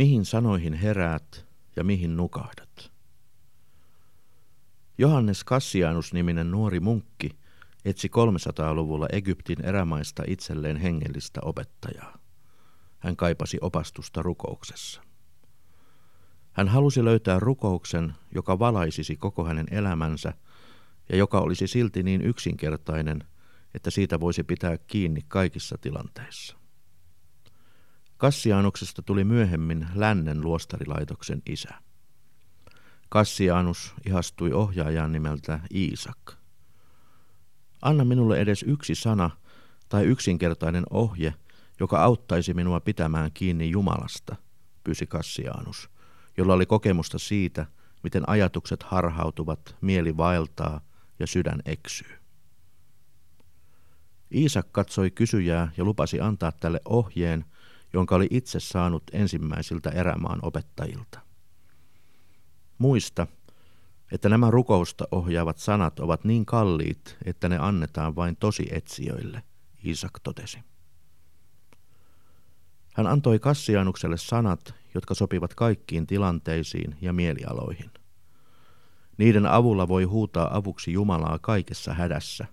Mihin sanoihin heräät ja mihin nukahdat? Johannes Kassianus-niminen nuori munkki etsi 300-luvulla Egyptin erämaista itselleen hengellistä opettajaa. Hän kaipasi opastusta rukouksessa. Hän halusi löytää rukouksen, joka valaisisi koko hänen elämänsä ja joka olisi silti niin yksinkertainen, että siitä voisi pitää kiinni kaikissa tilanteissa. Kassianuksesta tuli myöhemmin lännen luostarilaitoksen isä. Kassianus ihastui ohjaajaan nimeltä Iisak. Anna minulle edes yksi sana tai yksinkertainen ohje, joka auttaisi minua pitämään kiinni Jumalasta, pyysi Kassianus, jolla oli kokemusta siitä, miten ajatukset harhautuvat, mieli vaeltaa ja sydän eksyy. Iisak katsoi kysyjää ja lupasi antaa tälle ohjeen, jonka oli itse saanut ensimmäisiltä erämaan opettajilta. Muista, että nämä rukousta ohjaavat sanat ovat niin kalliit, että ne annetaan vain tosi etsijöille, Isak totesi. Hän antoi Kassianukselle sanat, jotka sopivat kaikkiin tilanteisiin ja mielialoihin. Niiden avulla voi huutaa avuksi Jumalaa kaikessa hädässä.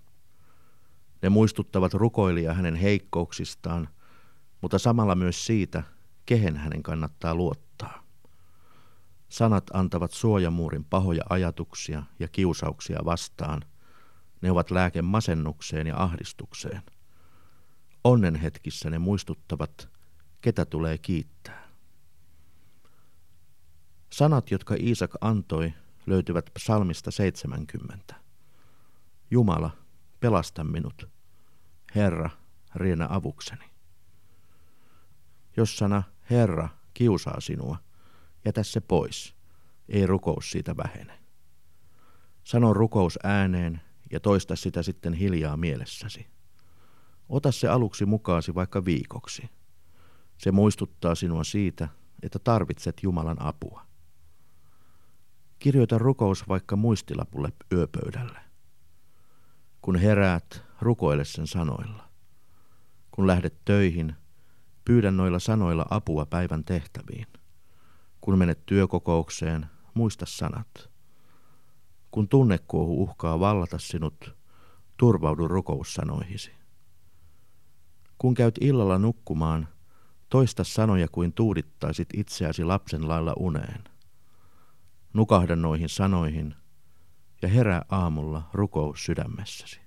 Ne muistuttavat rukoilijaa hänen heikkouksistaan, mutta samalla myös siitä, kehen hänen kannattaa luottaa. Sanat antavat suojamuurin pahoja ajatuksia ja kiusauksia vastaan. Ne ovat lääke masennukseen ja ahdistukseen. Onnen hetkissä ne muistuttavat, ketä tulee kiittää. Sanat, jotka Iisak antoi, löytyvät psalmista 70. Jumala, pelasta minut. Herra, rienä avukseni. Jos sana Herra kiusaa sinua, jätä se pois, ei rukous siitä vähene. Sano rukous ääneen ja toista sitä sitten hiljaa mielessäsi. Ota se aluksi mukaasi vaikka viikoksi. Se muistuttaa sinua siitä, että tarvitset Jumalan apua. Kirjoita rukous vaikka muistilapulle yöpöydälle. Kun heräät, rukoile sen sanoilla. Kun lähdet töihin, pyydä noilla sanoilla apua päivän tehtäviin. Kun menet työkokoukseen, muista sanat. Kun tunnekuohu uhkaa vallata sinut, turvaudu rukoussanoihisi. Kun käyt illalla nukkumaan, toista sanoja kuin tuudittaisit itseäsi lapsen lailla uneen. Nukahda noihin sanoihin ja herää aamulla rukous sydämessäsi.